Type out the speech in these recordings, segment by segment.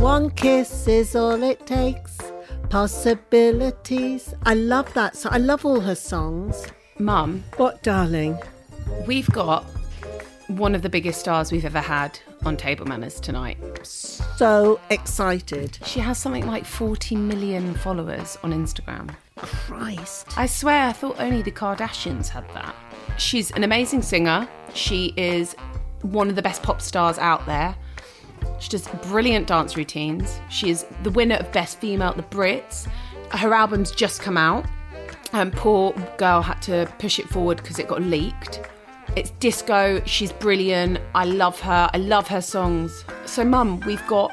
One kiss is all it takes. Possibilities. I love that. So I love all her songs. Mum, What, darling? we've got one of the biggest stars we've ever had on Table Manners tonight. So excited. She has something like 40 million followers on Instagram. Christ. I swear I thought only the Kardashians had that. She's an amazing singer. She is one of the best pop stars out there. She does brilliant dance routines. She is the winner of Best Female at the Brits. Her album's just come out. Um, poor girl had to push it forward because it got leaked. It's disco. She's brilliant. I love her. I love her songs. So, Mum, we've got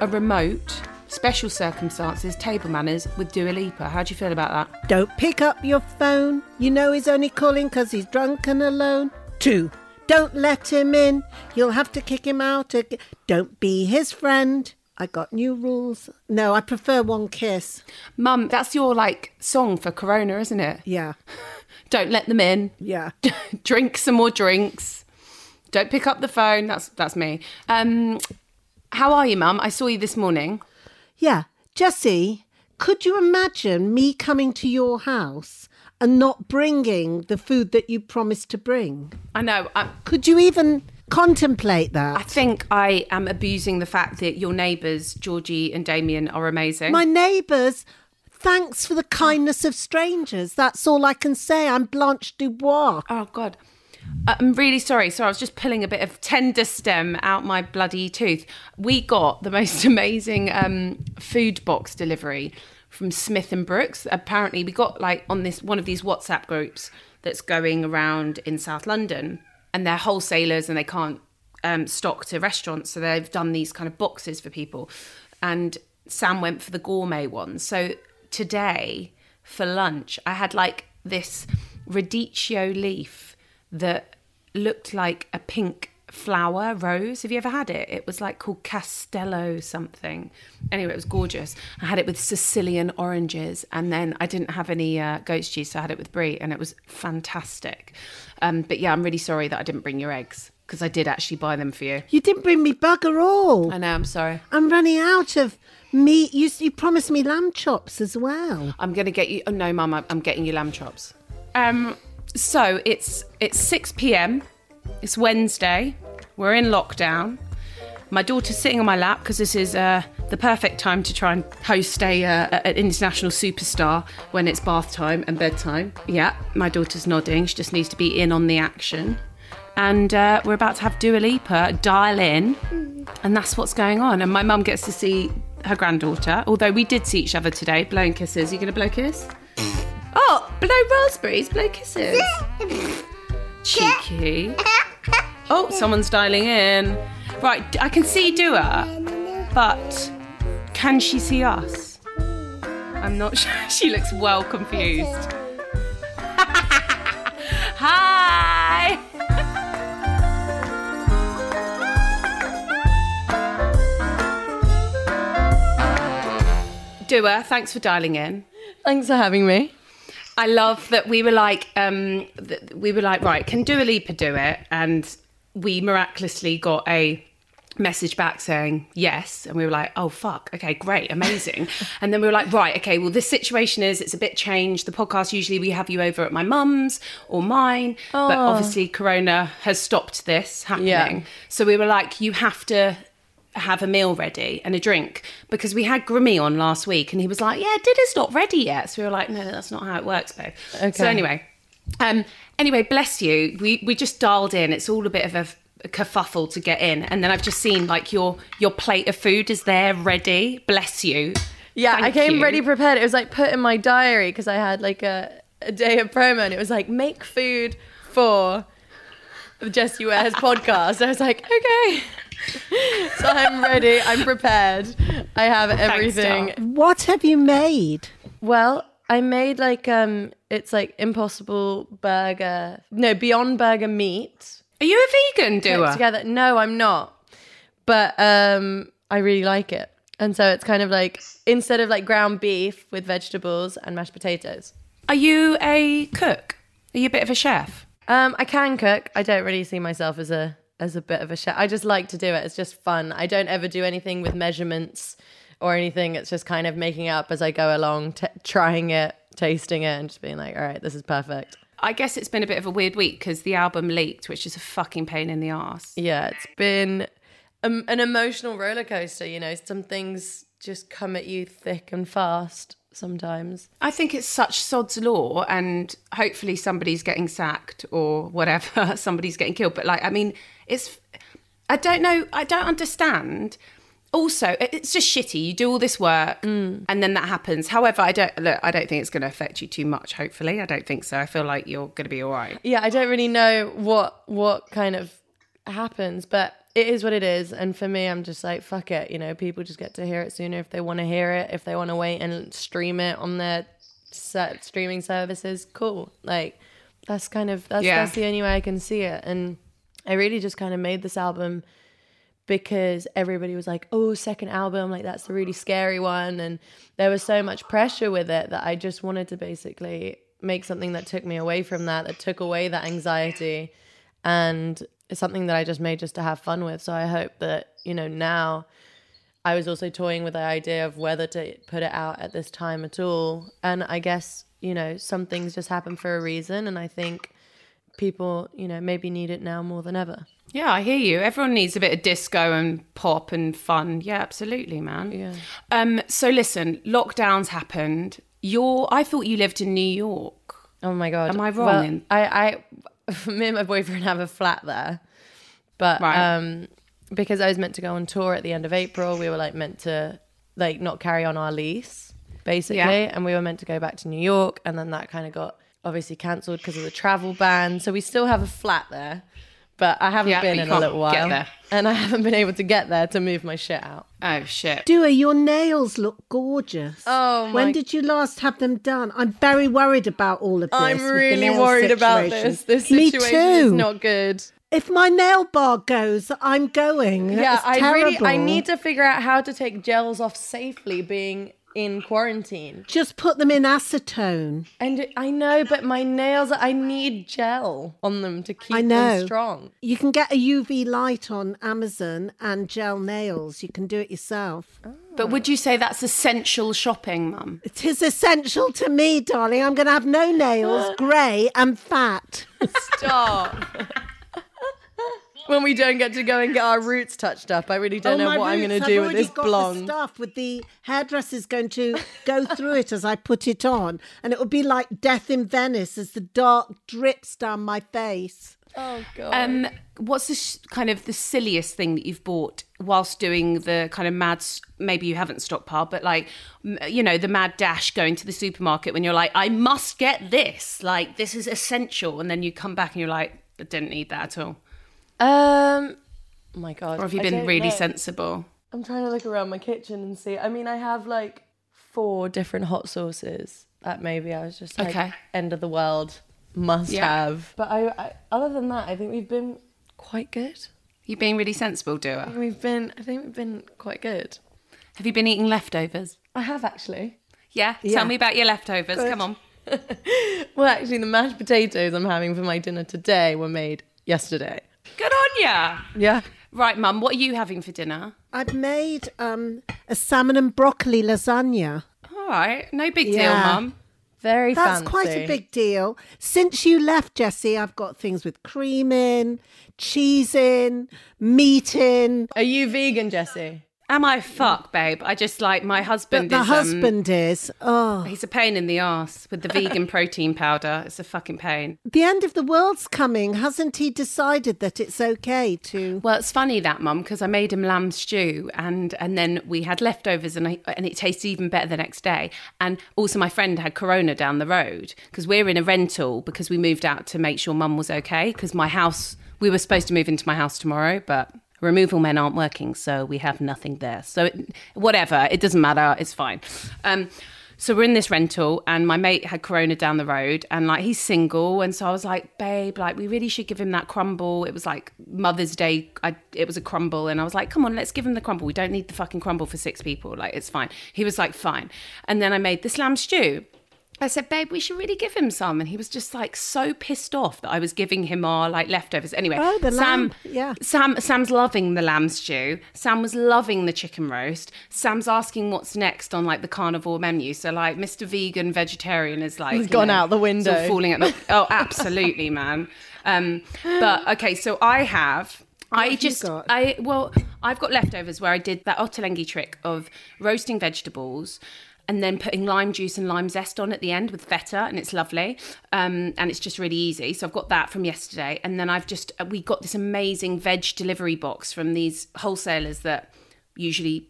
a remote, special circumstances, table manners with Dua Lipa. How do you feel about that? Don't pick up your phone. You know he's only calling because he's drunk and alone. Two. Don't let him in. You'll have to kick him out. Don't be his friend. I got new rules. No, I prefer one kiss. Mum, that's your like song for Corona, isn't it? Yeah. Don't let them in. Yeah. Drink some more drinks. Don't pick up the phone. That's that's me. Um, how are you, Mum? I saw you this morning. Yeah. Jessie, could you imagine me coming to your house and not bringing the food that you promised to bring? I know. I, Could you even contemplate that? I think I am abusing the fact that your neighbours, Georgie and Damien, are amazing. My neighbours, thanks for the kindness of strangers. That's all I can say. I'm Blanche Dubois. Oh God. I'm really sorry. So I was just pulling a bit of tender stem out my bloody tooth. We got the most amazing um, food box delivery from Smith and Brooks. Apparently, we got like on this one of these WhatsApp groups that's going around in South London, and they're wholesalers and they can't um, stock to restaurants, so they've done these kind of boxes for people. And Sam went for the gourmet one. So today for lunch, I had like this radicchio leaf that looked like a pink flower rose. Have you ever had it? It was like called Castello something. Anyway, it was gorgeous. I had it with Sicilian oranges, and then I didn't have any uh, goat's cheese, so I had it with brie, and it was fantastic. Um, but yeah, I'm really sorry that I didn't bring your eggs because I did actually buy them for you. You didn't bring me bugger all. I know. I'm sorry. I'm running out of meat. You, you promised me lamb chops as well. I'm gonna get you. Oh no, Mum, I'm- I'm getting you lamb chops. Um, so it's it's 6 p.m. It's Wednesday. We're in lockdown. My daughter's sitting on my lap because this is uh, the perfect time to try and host a uh, an international superstar when it's bath time and bedtime. Yeah, my daughter's nodding. She just needs to be in on the action. And uh, we're about to have Dua Lipa dial in, and that's what's going on. And my mum gets to see her granddaughter. Although we did see each other today, blowing kisses. you gonna blow a kiss? Oh, blow raspberries, blow kisses. Cheeky. Oh, someone's dialing in. Right, I can see Dua, but can she see us? I'm not sure. She looks well confused. Hi. Dua, thanks for dialing in. Thanks for having me. I love that we were like, um, th- we were like, right, can Dua Lipa do it? And we miraculously got a message back saying yes. And we were like oh fuck. Okay great. Amazing. And then we were like right okay well this situation is it's a bit changed. The podcast usually we have you over at my mum's or mine. But obviously corona has stopped this happening. Yeah. so we were like you have to have a meal ready and a drink because we had Grimmy on last week and he was like yeah dinner's not ready yet so we were like no that's not how it works babe Okay. so anyway um anyway bless you we we just dialed in it's all a bit of a a kerfuffle to get in and then i've just seen like your your plate of food is there ready bless you Yeah, I came you. ready prepared. It was like put in my diary because I had like a, a day of promo and it was like make food for the Jessie Ware's podcast. I was like, okay. So I'm ready. I'm prepared. I have everything. doll. What have you made? Well, I made like um it's like impossible burger. No, beyond burger meat. are you a vegan put Dua together. No, I'm not. But um, I really like it. And so it's kind of like instead of like ground beef with vegetables and mashed potatoes. are you a cook are you a bit of a chef Um, I can cook. I don't really see myself as a as a bit of a chef. I just like to do it. It's just fun. I don't ever do anything with measurements or anything. It's just kind of making up as I go along, t- trying it, tasting it, and just being like, all right, this is perfect. i guess it's been a bit of a weird week because the album leaked which is a fucking pain in the ass Yeah, it's been um, an emotional roller coaster. You know, some things just come at you thick and fast sometimes. I think it's such sod's law, and hopefully somebody's getting sacked or whatever, somebody's getting killed. But like, I mean, it's I don't know, I don't understand. Also, it's just shitty. You do all this work, mm. and then that happens. However, I don't look. I don't think it's going to affect you too much. Hopefully, I don't think so. I feel like you're going to be all right. Yeah, I don't really know what what kind of happens, but it is what it is. And for me, I'm just like, fuck it. You know, people just get to hear it sooner if they want to hear it. If they want to wait and stream it on their set streaming services, cool. Like that's kind of that's Yeah. that's the only way I can see it. And I really just kind of made this album because everybody was like, "Oh, second album, like that's the really scary one," and there was so much pressure with it that I just wanted to basically make something that took me away from that, that took away that anxiety, and it's something that I just made just to have fun with. So I hope that you know now. I was also toying with the idea of whether to put it out at this time at all, and I guess you know some things just happen for a reason, and I think people you know maybe need it now more than ever. Yeah, I hear you. Everyone needs a bit of disco and pop and fun. Yeah, absolutely, man. Yeah. Um. So listen, lockdowns happened. You're. I thought you lived in New York. Oh my god! Am I wrong Well, in- I, I, me and my boyfriend have a flat there, but Right. um, because I was meant to go on tour at the end of April, we were like meant to like not carry on our lease basically, Yeah. and we were meant to go back to New York, and then that kind of got obviously cancelled because of the travel ban. So we still have a flat there, but I haven't Yeah, been in a little while, get there. and I haven't been able to get there to move my shit out. Oh shit. Dua, your nails look gorgeous. Oh, my- When did you last have them done? I'm very worried about all of this. I'm really nail worried about situation. this. This Me situation too. is not good. If my nail bar goes, I'm going. Yeah, It's I really I need to figure out how to take gels off safely being in quarantine. Just put them in acetone. And I know, but my nails I need gel on them to keep I know. them strong. You can get a UV light on Amazon and gel nails. You can do it yourself. But would you say that's essential shopping, Mum? It is essential to me, darling. I'm going to have no nails, grey and fat. Stop. when we don't get to go and get our roots touched up, I really don't Oh, know my what I'm going to do I've with already this got The blonde. stuff with the hairdresser's going to go through it as I put it on, and it will be like Death in Venice as the dark drips down my face. Oh god. Um, what's the sh- kind of the silliest thing that you've bought whilst doing the kind of mad? s- Maybe you haven't stockpiled, but like, m- you know, the mad dash going to the supermarket when you're like, I must get this. Like, this is essential, and then you come back and you're like, I didn't need that at all. Um oh my god. Or have you I been really know. sensible? I'm trying to look around my kitchen and see. I mean, I have like four different hot sauces that maybe I was just like Okay. end of the world must Yeah. have. But I, I other than that, I think we've been quite good. You've been really sensible, Dua. We've been I think we've been quite good. Have you been eating leftovers? I have actually. Yeah. Tell me about your leftovers. Come on. Well, actually, the mashed potatoes I'm having for my dinner today were made yesterday. Good on ya. Yeah. Right, Mum, what are you having for dinner? I've made um, a salmon and broccoli lasagna. All right, no big deal, Yeah. Mum. Very That's fancy. quite a big deal. Since you left, Jessie, I've got things with cream in, cheese in, meat in. Are you vegan, Jessie? Am I fuck, babe? I just like my husband. But the is, um, husband is. Oh, he's a pain in the ass with the vegan protein powder. It's a fucking pain. the end of the world's coming. Hasn't he decided that it's okay to? Well, it's funny that, Mum, because I made him lamb stew, and and then we had leftovers, and I, and it tasted even better the next day. And also, my friend had Corona down the road because we're in a rental because we moved out to make sure Mum was okay. Because my house, we were supposed to move into my house tomorrow, but removal men aren't working, so we have nothing there. So it, whatever, it doesn't matter. It's fine. Um, so we're in this rental, and my mate had Corona down the road, and like he's single, and so I was like, babe, like we really should give him that crumble. It was like Mother's Day, I, it was a crumble, and I was like, come on, let's give him the crumble. We don't need the fucking crumble for six people. Like it's fine. He was like, fine. And then I made this lamb stew. I said, babe, we should really give him some. And he was just like so pissed off that I was giving him our like leftovers. Anyway, Oh, the Sam, lamb, yeah. Sam, Sam's loving the lamb stew. Sam was loving the chicken roast. Sam's asking what's next on like the carnivore menu. So like Mr. Vegan Vegetarian is like He's gone know, out the it's all window. falling at the oh, absolutely, man. Um, but okay, so I have. I have you just, got? I well, I've got leftovers where I did that ottolenghi trick of roasting vegetables and then putting lime juice and lime zest on at the end with feta, and it's lovely. Um, and it's just really easy. So I've got that from yesterday, and then I've just we got this amazing veg delivery box from these wholesalers that usually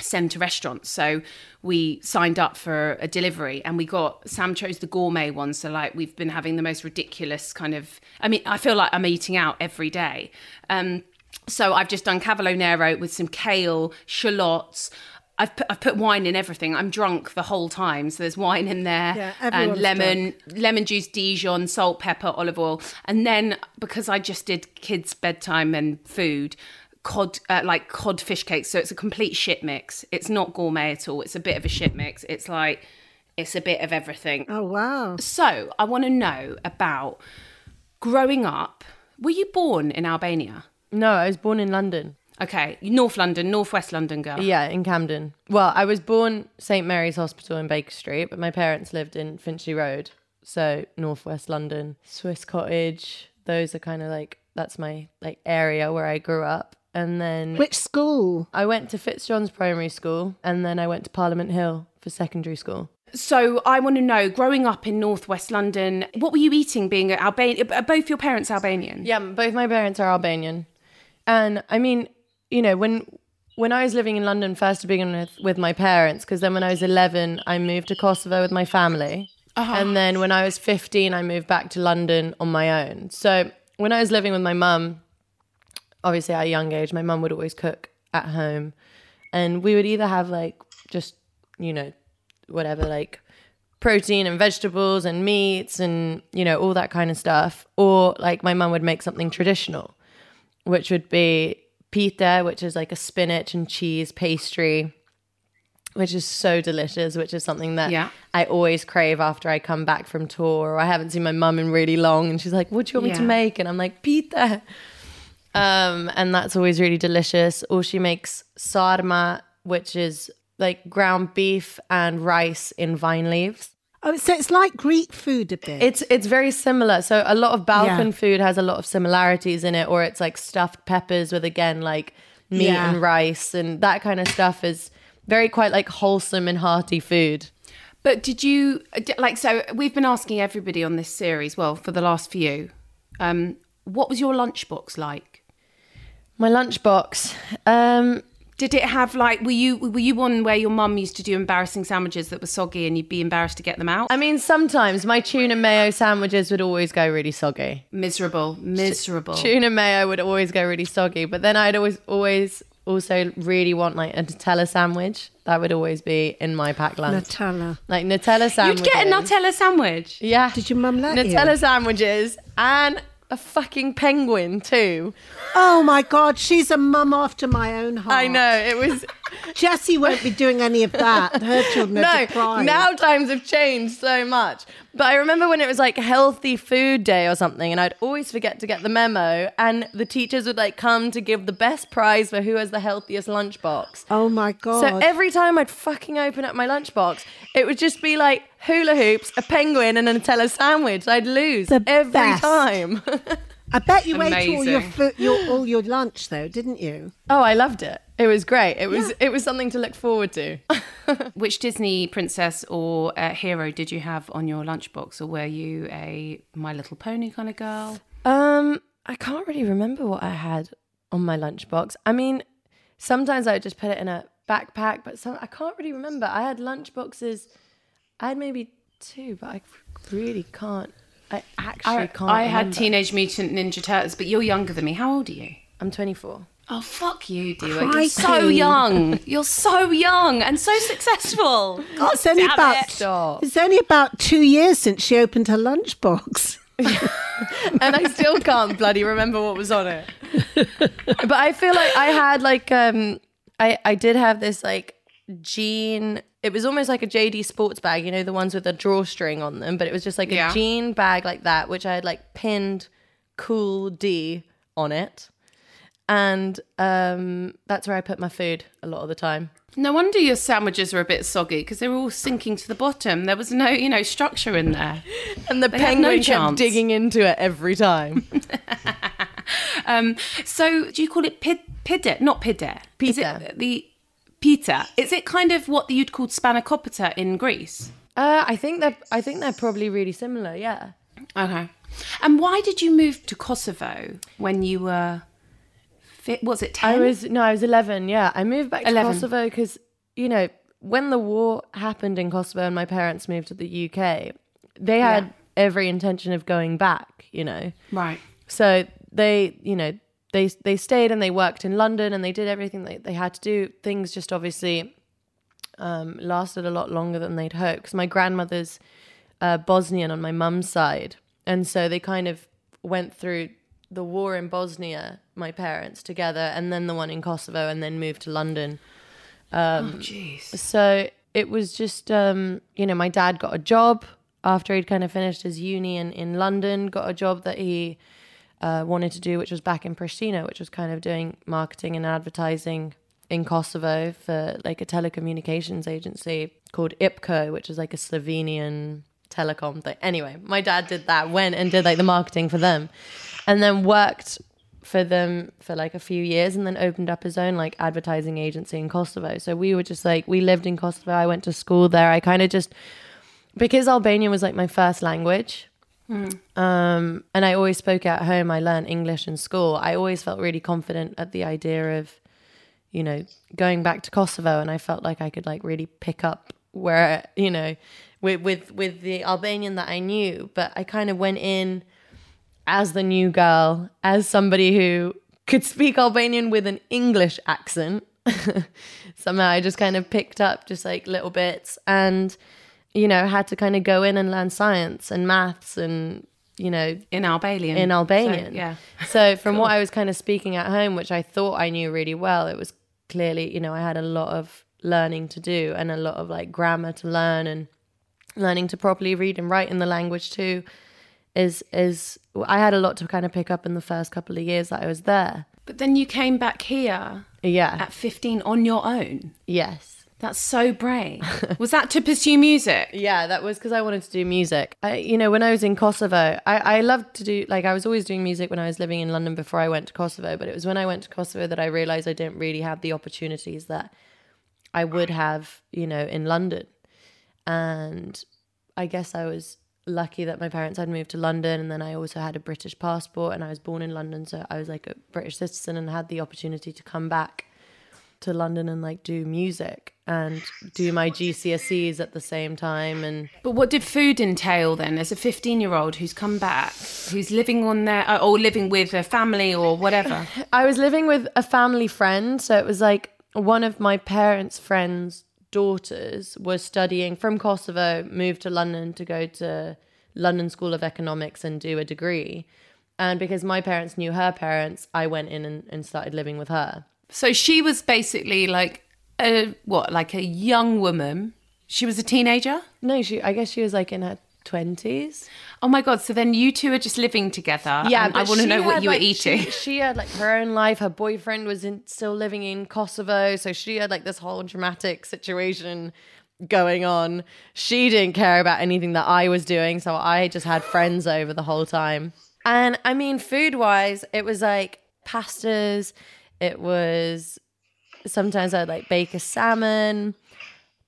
send to restaurants. So we signed up for a delivery and we got Sam chose the gourmet one. So like we've been having the most ridiculous kind of I mean, I feel like I'm eating out every day. Um so I've just done cavolo nero with some kale, shallots. I've put, I've put wine in everything. I'm drunk the whole time, so there's wine in there Yeah, and everyone's lemon, lemon juice, Dijon, salt, pepper, olive oil, and then because I just did kids' bedtime and food, cod uh, like cod fish cakes. So it's a complete shit mix. It's not gourmet at all. It's a bit of a shit mix. It's like it's a bit of everything. Oh wow! So I want to know about growing up. Were you born in Albania? No, I was born in London. Okay, North London, Northwest London girl. Yeah, in Camden. Well, I was born St Mary's Hospital in Baker Street, but my parents lived in Finchley Road, so northwest London. Swiss Cottage. Those are kind of like that's my like area where I grew up. And then Which school? I went to Fitzjohn's Primary School, and then I went to Parliament Hill for secondary school. So I want to know, growing up in Northwest London, what were you eating? Being Albanian, both your parents Albanian? Yeah, both my parents are Albanian, and I mean, you know, when when I was living in London first to begin with with my parents, because then when I was eleven, I moved to Kosovo with my family, uh-huh. and then when I was fifteen, I moved back to London on my own. So when I was living with my mum, obviously at a young age, my mum would always cook at home, and we would either have like just you know whatever like protein and vegetables and meats and you know all that kind of stuff. Or like my mum would make something traditional which would be pita which is like a spinach and cheese pastry which is so delicious which is something that Yeah. I always crave after I come back from tour or I haven't seen my mum in really long and she's like what do you want me to make and I'm like pita um, and that's always really delicious. Or she makes sarma, which is like ground beef and rice in vine leaves. Oh, so it's like Greek food a bit. It's it's very similar. So a lot of Balkan Yeah. food has a lot of similarities in it, or it's like stuffed peppers with again like meat Yeah. and rice and that kind of stuff is very quite like wholesome and hearty food. But did you like? So we've been asking everybody on this series. Well, for the last few, um, what was your lunchbox like? My lunchbox. Um, Did it have like? Were you were you one where your mum used to do embarrassing sandwiches that were soggy and you'd be embarrassed to get them out? I mean, sometimes my tuna mayo sandwiches would always go really soggy. miserable, miserable. tuna mayo would always go really soggy. But then I'd always always also really want like a Nutella sandwich. That would always be in my packed lunch. Nutella. Like Nutella sandwich. You'd get a Nutella sandwich. Yeah. Did your mum let you? Nutella sandwiches and a fucking penguin too. Oh my God, she's a mum after my own heart. I know it was. Jessie won't be doing any of that. Her children are no, deprived. now times have changed so much. But I remember when it was like healthy food day or something, and I'd always forget to get the memo, and the teachers would like come to give the best prize for who has the healthiest lunchbox. Oh my God. So every time I'd fucking open up my lunchbox, it would just be like hula hoops, a penguin, and a Nutella sandwich. I'd lose The every best. time. I bet you ate all your, food, your all your lunch though, didn't you? oh, I loved it. It was great. It was it was something to look forward to. Which Disney princess or uh, hero did you have on your lunchbox, or were you a My Little Pony kind of girl? Um, I can't really remember what I had on my lunchbox. I mean, sometimes I would just put it in a backpack, but some I can't really remember. I had lunchboxes. I had maybe two, but I really can't. I actually I, can't. I had. Teenage Mutant Ninja Turtles, but you're younger than me. How old are you? I'm 24. Oh fuck you, Dua. You're so young. You're so young and so successful. God It's only damn about it. Stop. it's only about two years since she opened her lunchbox. and I still can't bloody remember what was on it. but I feel like I had like um I I did have this like jean it was almost like a JD sports bag, you know, the ones with a drawstring on them, but it was just like Yeah. a jean bag like that, which I had like pinned cool D on it. And um that's where I put my food a lot of the time. No wonder your sandwiches are a bit soggy because they were all sinking to the bottom. There was no, you know, structure in there. And the They had no penguin kept chance. digging into it every time. Um, so do you call it pid, pide? Not pide. Pita. the pita? Is it kind of what you'd call spanakopita in Greece? uh, I think they're I think they're probably really similar, yeah. Okay. And why did you move to Kosovo when you were? Fit, was it ten? I was no, I was eleven. Yeah, I moved back to 11. Kosovo because you know when the war happened in Kosovo and my parents moved to the UK, they had Yeah. every intention of going back. You know, right. so they you know they they stayed and they worked in London and they did everything they they had to do. Things just obviously um, lasted a lot longer than they'd hoped. 'Cause my grandmother's uh, Bosnian on my mum's side, and so they kind of went through the war in Bosnia, my parents together, and then the one in Kosovo, and then moved to London. oh jeez. So it was just, um, you know, my dad got a job after he'd kind of finished his uni in, in London, got a job that he uh, wanted to do, which was back in Pristina, which was kind of doing marketing and advertising in Kosovo for like a telecommunications agency called IPKO, which is like a Slovenian telecom thing. Anyway, my dad did that, went and did like the marketing for them, and then worked for them for like a few years and then opened up his own like advertising agency in Kosovo. So we were just like we lived in Kosovo. I went to school there. I kind of just because Albanian was like my first language. Um, and I always spoke at home. I learned English in school. I always felt really confident at the idea of, you know, going back to Kosovo, and I felt like I could like really pick up where you know, with with with the Albanian that I knew. But I kind of went in as the new girl, as somebody who could speak Albanian with an English accent. Somehow I just kind of picked up just like little bits and, you know, had to kind of go in and learn science and maths and, you know, In Albanian. in So, Albanian. yeah. So from what I was kind of speaking at home, which I thought I knew really well, it was clearly, you know, I had a lot of learning to do and a lot of like grammar to learn and learning to properly read and write in the language too is is I had a lot to kind of pick up in the first couple of years that I was there. But then you came back here Yeah. at 15 on your own. yes. That's so brave. Was that to pursue music? Yeah, that was because I wanted to do music. I, you know, when I was in Kosovo, I, I loved to do like I was always doing music when I was living in London before I went to Kosovo. But it was when I went to Kosovo that I realized I didn't really have the opportunities that I would have, you know, in London. And I guess I was lucky that my parents had moved to London, and then I also had a British passport, and I was born in London, so I was like a British citizen and had the opportunity to come back to London and like do music and do my GCSEs at the same time and But what did food entail then as a 15 year old who's come back, who's living on their, uh, or living with a family or whatever? I was living with a family friend, so it was like one of my parents' friends' daughters was studying from Kosovo, moved to London to go to London School of Economics and do a degree. And because my parents knew her parents, I went in and, and started living with her. So she was basically like a what, like a young woman. She was a teenager. No, she. I guess she was like in her twenties. Oh my god! So then you two are just living together. Yeah, I want to know what you were eating. She, she had like her own life. Her boyfriend was in, still living in Kosovo, so she had like this whole dramatic situation going on. She didn't care about anything that I was doing, so I just had friends over the whole time. And I mean, food wise, it was like pastas. It was sometimes I'd like bake a salmon,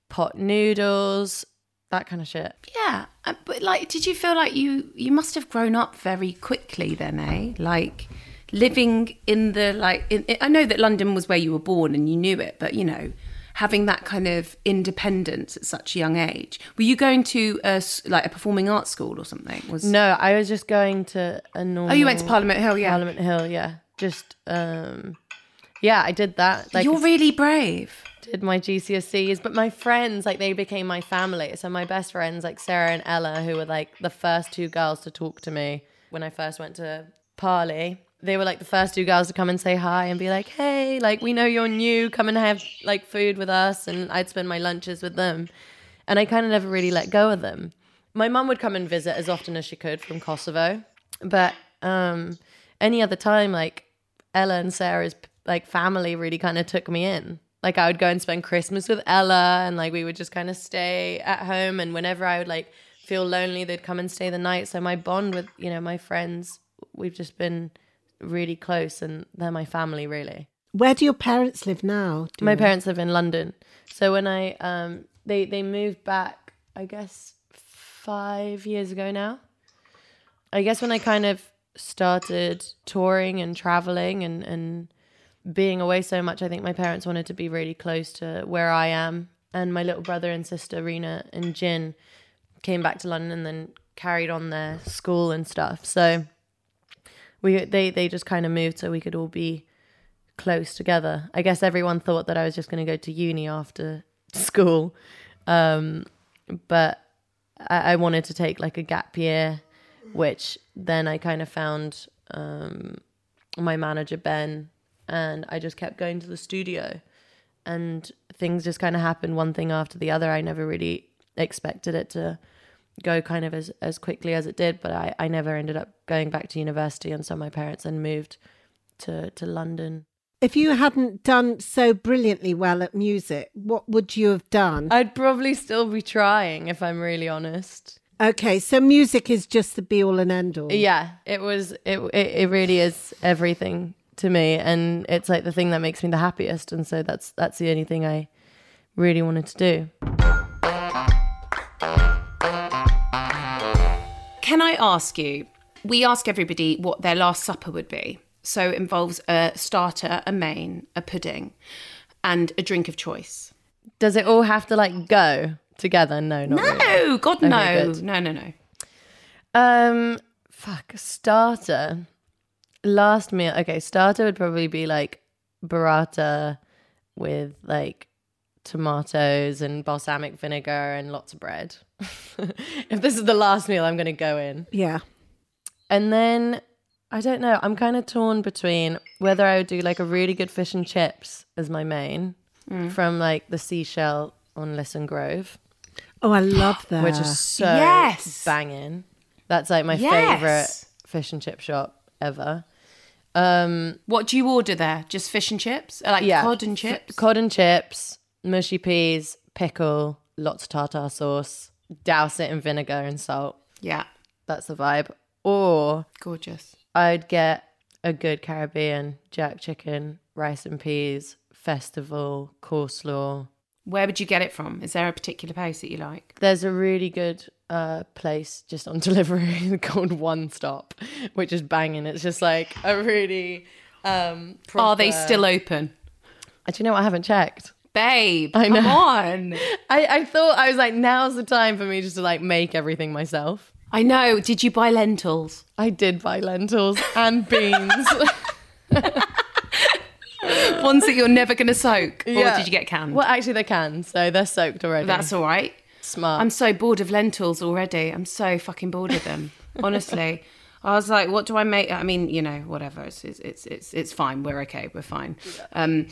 pot noodles, that kind of shit. Yeah, uh, but like, did you feel like you you must have grown up very quickly then, eh? Like living in the like. In, I know that London was where you were born and you knew it, but you know, having that kind of independence at such a young age. Were you going to a like a performing arts school or something? Was No, I was just going to a normal. Oh, you went to Parliament Hill, yeah. Parliament Hill, yeah. Just um, yeah, I did that. Like, You're really brave. Did my GCSEs, but my friends, like, they became my family. So my best friends, like Sarah and Ella, who were like the first two girls to talk to me when I first went to Parley. They were like the first two girls to come and say hi and be like, "Hey, like we know you're new. Come and have like food with us." And I'd spend my lunches with them, and I kind of never really let go of them. My mum would come and visit as often as she could from Kosovo, but um, any other time, like Ella and Sarah's like family really kind of took me in. Like I would go and spend Christmas with Ella and like we would just kind of stay at home and whenever I would like feel lonely they'd come and stay the night. So my bond with, you know, my friends, we've just been really close and they're my family really. Where do your parents live now? My you parents live in London. So when I um they they moved back I guess 5 years ago now. I guess when I kind of started touring and traveling and and being away so much, I think my parents wanted to be really close to where I am. And my little brother and sister, Rina and Gjin, came back to London and then carried on their school and stuff. So we they they just kind of moved so we could all be close together. I guess everyone thought that I was just going to go to uni after school, um, but I, I wanted to take like a gap year, which then I kind of found um, my manager Ben, and I just kept going to the studio, and things just kind of happened one thing after the other. I never really expected it to go kind of as, as quickly as it did, but I, I never ended up going back to university, and so my parents then moved to to London. If you hadn't done so brilliantly well at music, what would you have done? I'd probably still be trying if I'm really honest. okay, so music is just the be all and end all. Yeah, it was. It, it it really is everything to me, and it's like the thing that makes me the happiest, and so that's that's the only thing I really wanted to do. Can I ask you? We ask everybody what their last supper would be. So it involves a starter, a main, a pudding, and a drink of choice. Does it all have to like go together? No, not really. No, God, no, good. no, no, no. Um, fuck, starter. Last meal. Okay, starter would probably be like burrata with like tomatoes and balsamic vinegar and lots of bread. if this is the last meal, I'm going to go in. Yeah. And then I don't know. I'm kind of torn between whether I would do like a really good fish and chips as my main mm. from like the seashell on Lisson Grove, Oh, I love that. which is so Yes. banging. That's like my Yes. favorite fish and chip shop ever. Um, What do you order there? Just fish and chips? Uh, Like yeah, cod and chips? cod and chips, mushy peas, pickle, lots of tartar sauce. Douse it in vinegar and salt. yeah, That's the vibe. Or gorgeous. I'd get a good Caribbean jerk chicken, rice and peas, festival, coleslaw. Where would you get it from? Is there a particular place that you like? There's a really good uh, place just on delivery called One Stop, which is banging. It's just like a really. Um, Are they still open? Uh, Do you know what? I haven't checked. Babe, I come know. on. I, I thought I was like, now's the time for me just to like make everything myself. I know. Did you buy lentils? I did buy lentils and beans. Ones that you're never going to soak? Or did you get canned? well, actually, they can, so they're soaked already. That's all right. smart. I'm so bored of lentils already. I'm so fucking bored of them. Honestly. I was like, what do I make? I mean, you know, whatever. It's it's it's it's, it's fine. We're okay. We're fine. Um,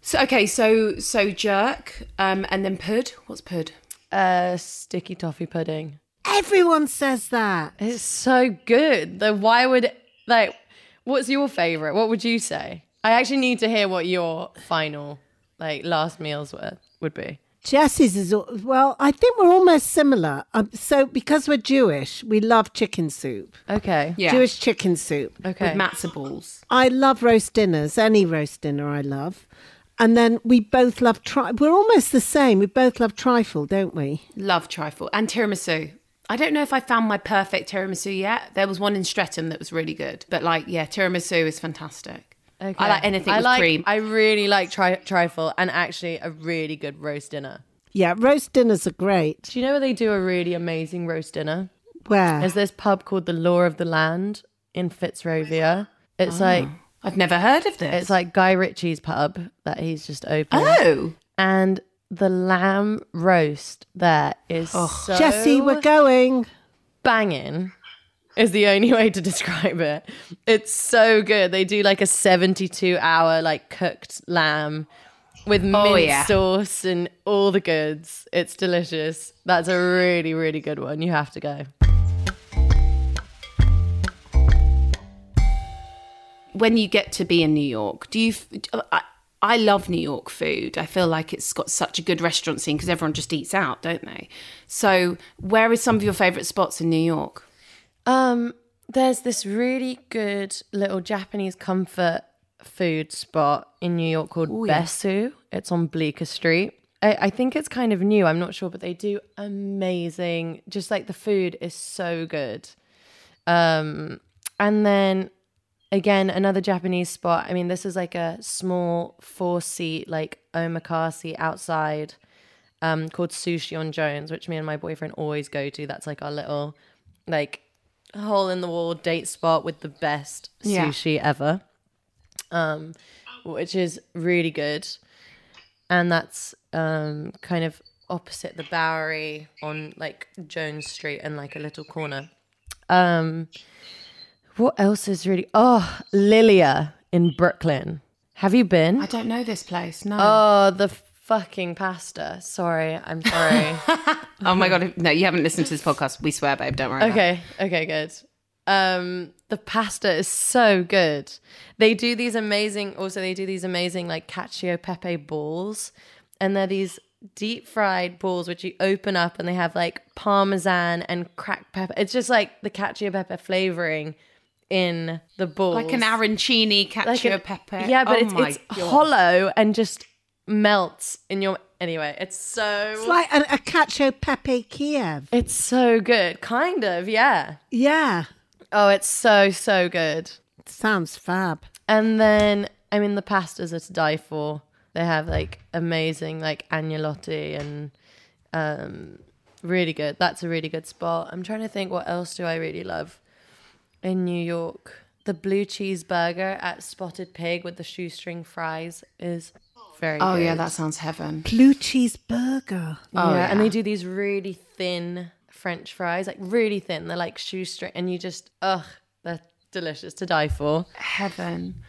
so okay, so so jerk, um, and then pud. What's pud? Uh, sticky toffee pudding. Everyone says that. It's so good. Though why would like what's your favorite? What would you say? I actually need to hear what your final like last meals were would be. Jessie's is al- well. I think we're almost similar. Um, so because we're Jewish, we love chicken soup. Okay. Yeah, Jewish chicken soup. Okay. with matzo balls. I love roast dinners. Any roast dinner, I love. And then we both love tri. We're almost the same. We both love trifle, don't we? Love trifle and tiramisu. I don't know if I found my perfect tiramisu yet. There was one in Streatham that was really good, but like, yeah, tiramisu is fantastic. Okay. I like anything I with like, cream. I really like tri- trifle and actually a really good roast dinner. Yeah, roast dinners are great. Do you know where they do a really amazing roast dinner? Where? There's this pub called the Lore of the Land in Fitzrovia. It's ah. like I've never heard of this. it's like Guy Ritchie's pub that he's just opened. oh, And the lamb roast there is so Jessie, we're going. banging is the only way to describe it. It's so good. They do like a 72 hour like cooked lamb with mint Oh, yeah. sauce and all the goods. It's delicious. That's a really really good one. You have to go. when you get to be in New York, do you? I, I love New York food. I feel like it's got such a good restaurant scene because everyone just eats out, don't they? So, where is some of your favorite spots in New York? Um, there's this really good little Japanese comfort food spot in New York called Bessou. It's on Bleecker Street. I, I think it's kind of new. I'm not sure, but they do amazing. Just like the food is so good. Um, and then again, another Japanese spot. I mean, this is like a small four seat like omakase outside um, called Sushi on Jones, which me and my boyfriend always go to. That's like our little like hole in the wall date spot with the best Yeah. sushi ever. Um, which is really good. And that's um kind of opposite the Bowery on like Jones Street and like a little corner. Um what else is really oh Lilia in Brooklyn. Have you been? I don't know this place. No. Oh, the fucking pasta. Sorry, I'm sorry. oh my god! No, you haven't listened to this podcast. We swear, babe. Don't worry. about. Okay, okay, good. Um, the pasta is so good. They do these amazing. Also, they do these amazing like cacio pepe balls, and they're these deep fried balls which you open up, and they have like parmesan and cracked pepper. It's just like the cacio pepe flavoring in the balls, Like an arancini cacio an- pepper. Yeah, but Oh it's it's hollow and just melts in your. Anyway, it's so It's like a, a cacio pepe Kiev. it's so good. Kind of, yeah. Yeah, Oh, it's so so good. sounds fab. And then, I mean, the pastas are to die for. They have like amazing, like agnolotti and um, really good. That's a really good spot. I'm trying to think what else do I really love in New York. The blue cheese burger at Spotted Pig with the shoestring fries is very Oh good. yeah, that sounds heaven. Blue cheese burger. Oh, yeah, and they do these really thin French fries, like really thin. They're like shoestring, and you just ugh, they're delicious to die for. Heaven.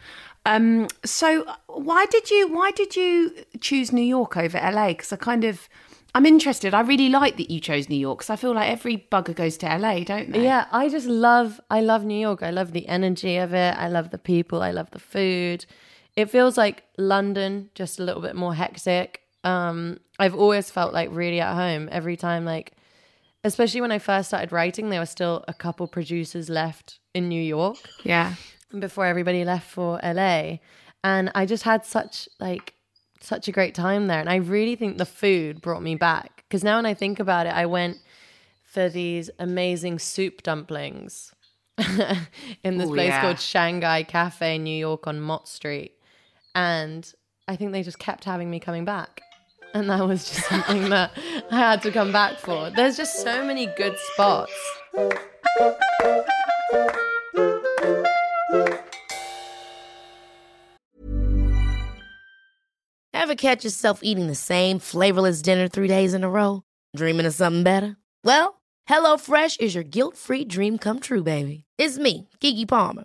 Um, so why did you why did you choose New York over LA? Because I kind of I'm interested. I really like that you chose New York because I feel like every bugger goes to LA, don't they? Yeah, I just love I love New York. I love the energy of it. I love the people. I love the food. It feels like London, just a little bit more hectic. Um, I've always felt like really at home every time like especially when I first started writing, there were still a couple producers left in New York Yeah. before everybody left for LA. And I just had such like such a great time there. And I really think the food brought me back. Because now when I think about it, I went for these amazing soup dumplings in this Ooh, place yeah. called Shanghai Cafe in New York on Mott Street. And I think they just kept having me coming back. And that was just something that I had to come back for. There's just so many good spots. Ever catch yourself eating the same flavorless dinner three days in a row? Dreaming of something better? Well, HelloFresh is your guilt-free dream come true, baby. It's me, Keke Palmer.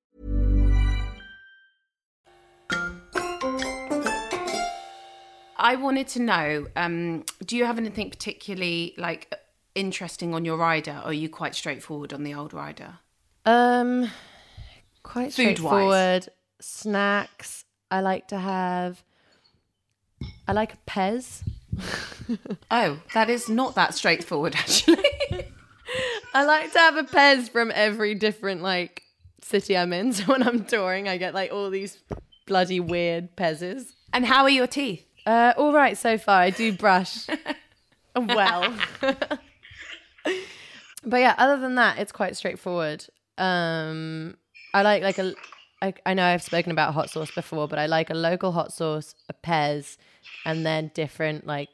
I wanted to know um, do you have anything particularly like interesting on your rider or are you quite straightforward on the old rider? Um, quite Food-wise. straightforward. Snacks. I like to have. I like a Pez. Oh, that is not that straightforward actually. I like to have a Pez from every different like city I'm in. So when I'm touring, I get like all these bloody weird Pezes. and how are your teeth? Uh, all right so far. I do brush well, but yeah. Other than that, it's quite straightforward. Um, I like like a. I, I know I've spoken about hot sauce before, but I like a local hot sauce, a Pez, and then different like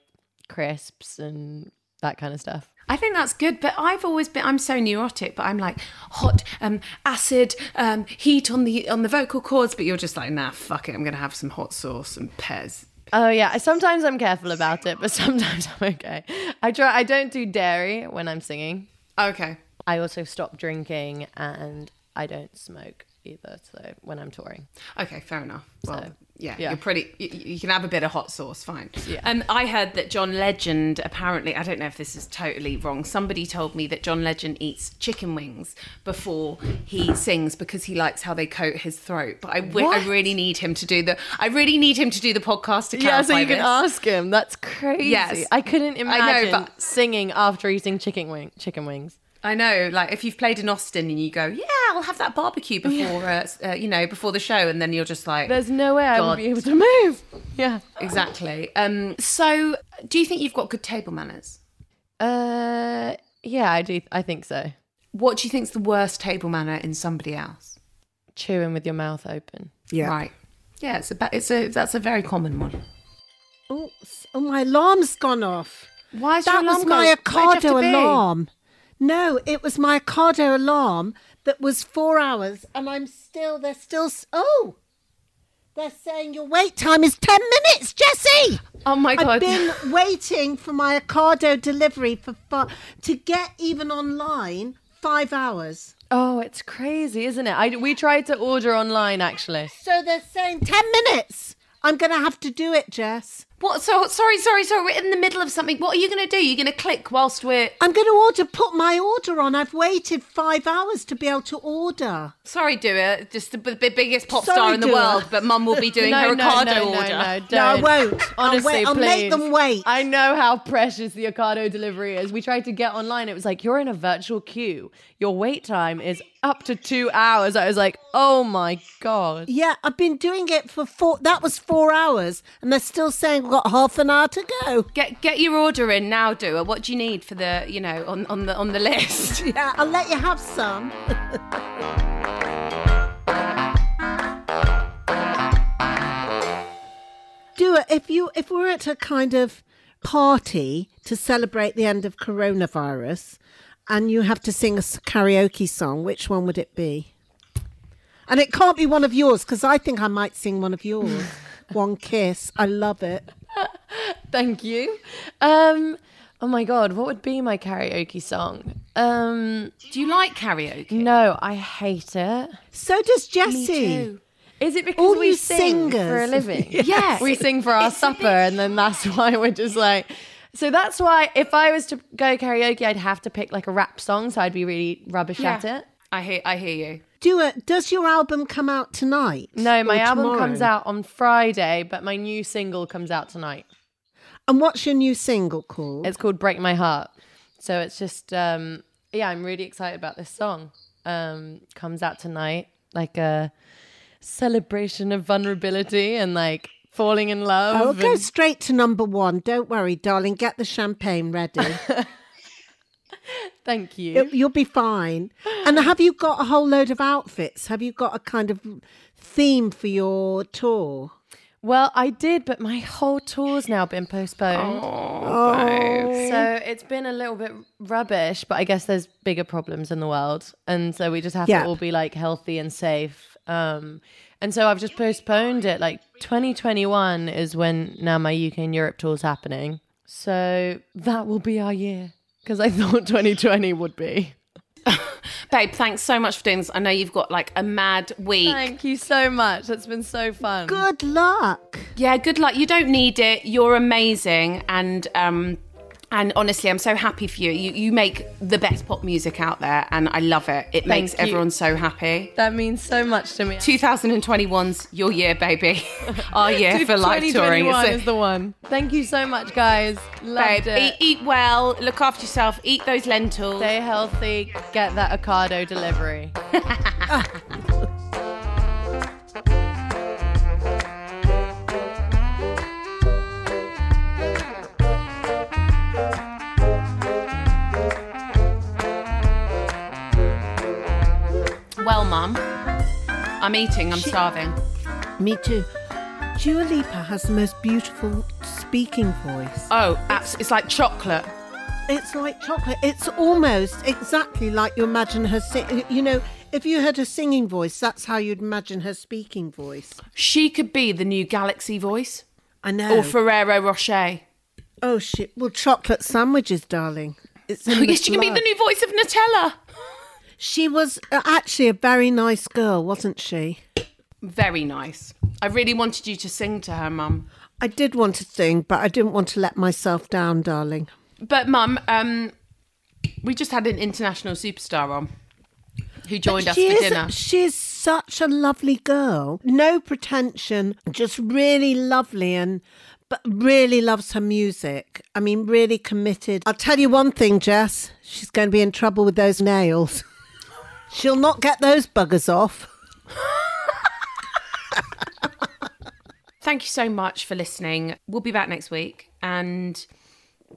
crisps and that kind of stuff. I think that's good, but I've always been I'm so neurotic, but I'm like hot um acid um heat on the on the vocal cords, but you're just like nah, fuck it, I'm going to have some hot sauce and Pez. Oh yeah, sometimes I'm careful about it, but sometimes I'm okay. I try. I don't do dairy when I'm singing. Okay. I also stop drinking and I don't smoke either. So when I'm touring, Okay, fair enough. Well, So, yeah, yeah. you're pretty. You, you can have a bit of hot sauce, fine. Yeah. Um, I heard that John Legend apparently. I don't know if this is totally wrong. Somebody told me that John Legend eats chicken wings before he sings because he likes how they coat his throat. But I, wi- I really need him to do the. I really need him to do the podcast to yeah. So you can this. ask him. That's crazy. Yes. I couldn't imagine I know, but- singing after eating chicken wing chicken wings. I know, like if you've played in Austin and you go, yeah, I'll have that barbecue before, uh, uh, you know, before the show, and then you're just like, There's no way I God. would be able to move. Yeah. exactly. Um, so, do you think you've got good table manners? Uh. Yeah, I do. I think so. What do you think's the worst table manner in somebody else? Chewing with your mouth open. Yeah. Right. Yeah, it's a it's a that's a very common one. Oh, s- oh, my alarm's gone off. Why is that your was alarm my going? Where'd you Ocado be? alarm. No, it was my Ocado alarm that was four hours, and I'm still. They're still. Oh, they're saying your wait time is ten minutes, Jessie. Oh my god! I've been waiting for my Ocado delivery for to get even online five hours. Oh, it's crazy, isn't it? I we tried to order online actually. So they're saying ten minutes. I'm going to have to do it, Jess. What? So sorry, sorry, sorry. We're in the middle of something. What are you going to do? You're going to click whilst we're. I'm going to order. Put my order on. I've waited five hours to be able to order. Sorry, do it. Just the, the biggest pop Sorry, star in the Dua. world, but Mum will be doing her Ocado order. No, No, I don't. won't. I'll Honestly, wait- I'll make them wait. I know how precious the Ocado delivery is. We tried to get online. It was like you're in a virtual queue. Your wait time is up to two hours. I was like, oh my god. Yeah, I've been doing it for four. That was four hours, and they're still saying we've got half an hour to go. Get get your order in now, Dua. What do you need for the you know on, on the on the list? Yeah, I'll let you have some. Do it if you if we're at a kind of party to celebrate the end of coronavirus, and you have to sing a karaoke song. Which one would it be? And it can't be one of yours because I think I might sing one of yours. one kiss. I love it. Thank you. Um, oh my god, what would be my karaoke song? Um, do you like karaoke? no, I hate it. So does Jessie. too. Is it because All we you sing for a living? Yes. we sing for our supper, and then that's why we're just like. So that's why if I was to go karaoke, I'd have to pick like a rap song, so I'd be really rubbish at it. I hear, I hear you. Do it. Does your album come out tonight? No, my Or album tomorrow? comes out on Friday, but my new single comes out tonight. And what's your new single called? It's called Break My Heart. So it's just um yeah, I'm really excited about this song. Um comes out tonight like a celebration of vulnerability and like falling in love. Oh, go and- straight to number one. Don't worry, darling. Get the champagne ready. Thank you. It- you'll be fine. And have you got a whole load of outfits? Have you got a kind of theme for your tour? Well, I did, but my whole tour's now been postponed. Oh, So it's been a little bit rubbish, but I guess there's bigger problems in the world. And so we just have Yeah. to all be like healthy and safe. Um, and so I've just postponed it. Like 2021 is when now my UK and Europe tour is happening. So that will be our year because I thought 2020 would be. Babe, thanks so much for doing this. I know you've got like a mad week. Thank you so much. It's been so fun. good luck. Yeah, good luck. You don't need it. You're amazing, and um, and honestly, I'm so happy for you. You you make the best pop music out there, and I love it. It makes you. everyone so happy. That means so much to me. 2021's your year, baby. Our year for live touring. 2021 It's is the one. Thank you so much, guys. Loved Babe, it. eat, eat well, look after yourself, eat those lentils. Stay healthy. Get that Ocado delivery. I'm eating, I'm starving. Me too. Dua Lipa has the most beautiful speaking voice. Oh, abs- it's like chocolate. It's like chocolate. It's almost exactly like you imagine her sing. You know, if you heard her singing voice, that's how you'd imagine her speaking voice. She could be the new Galaxy voice I know. or Ferrero Rocher. oh shit! Well, chocolate sandwiches, darling. It's Oh, yes, she can be the new voice of Nutella. She was uh, actually a very nice girl, wasn't she? Very nice. I really wanted you to sing to her, Mum. I did want to sing, but I didn't want to let myself down, darling. But, Mum, um, we just had an international superstar on who joined us she for is, dinner. She is such a lovely girl. No pretension, just really lovely and but really loves her music. I mean, really committed. I'll tell you one thing, Jess. She's going to be in trouble with those nails. She'll not get those buggers off. Thank you so much for listening. We'll be back next week and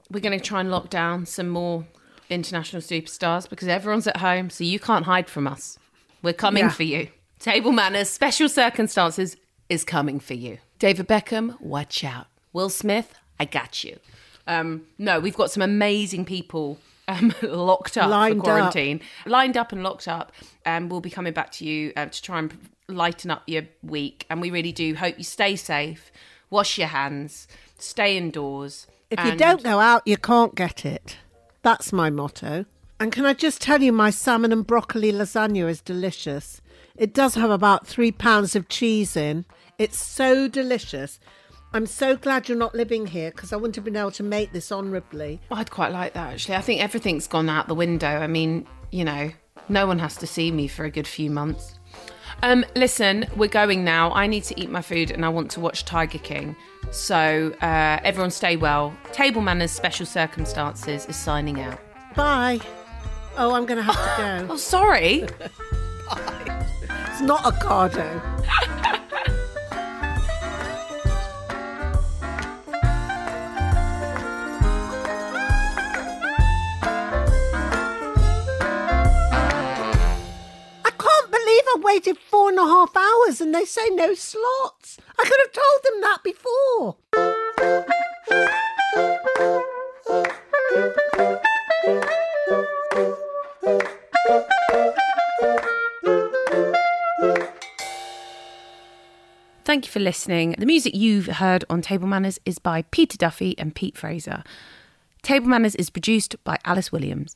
we're going to try and lock down some more international superstars because everyone's at home, so you can't hide from us. We're coming Yeah. for you. Table Manners, Special Circumstances is coming for you. David Beckham, watch out. Will Smith, I got you. Um, no, we've got some amazing people um, locked up Lined for up. quarantine, lined up and locked up. And we'll be coming back to you uh, to try and lighten up your week. And we really do hope you stay safe, wash your hands, stay indoors. If you don't go out, you can't get it. That's my motto. And can I just tell you, my salmon and broccoli lasagna is delicious. It does have about three pounds of cheese in. It's so delicious. I'm so glad you're not living here because I wouldn't have been able to make this honourably. I'd quite like that actually. I think everything's gone out the window. I mean, you know, no one has to see me for a good few months. Um, listen, we're going now. I need to eat my food and I want to watch Tiger King. So uh, everyone stay well. Table Manners Special Circumstances is signing out. Bye. Oh, I'm going to have to go. Oh, sorry. Bye. It's not a cardo. Waited four and a half hours and they say no slots. I could have told them that before. Thank you for listening. The music you've heard on Table Manners is by Peter Duffy and Pete Fraser. Table Manners is produced by Alice Williams.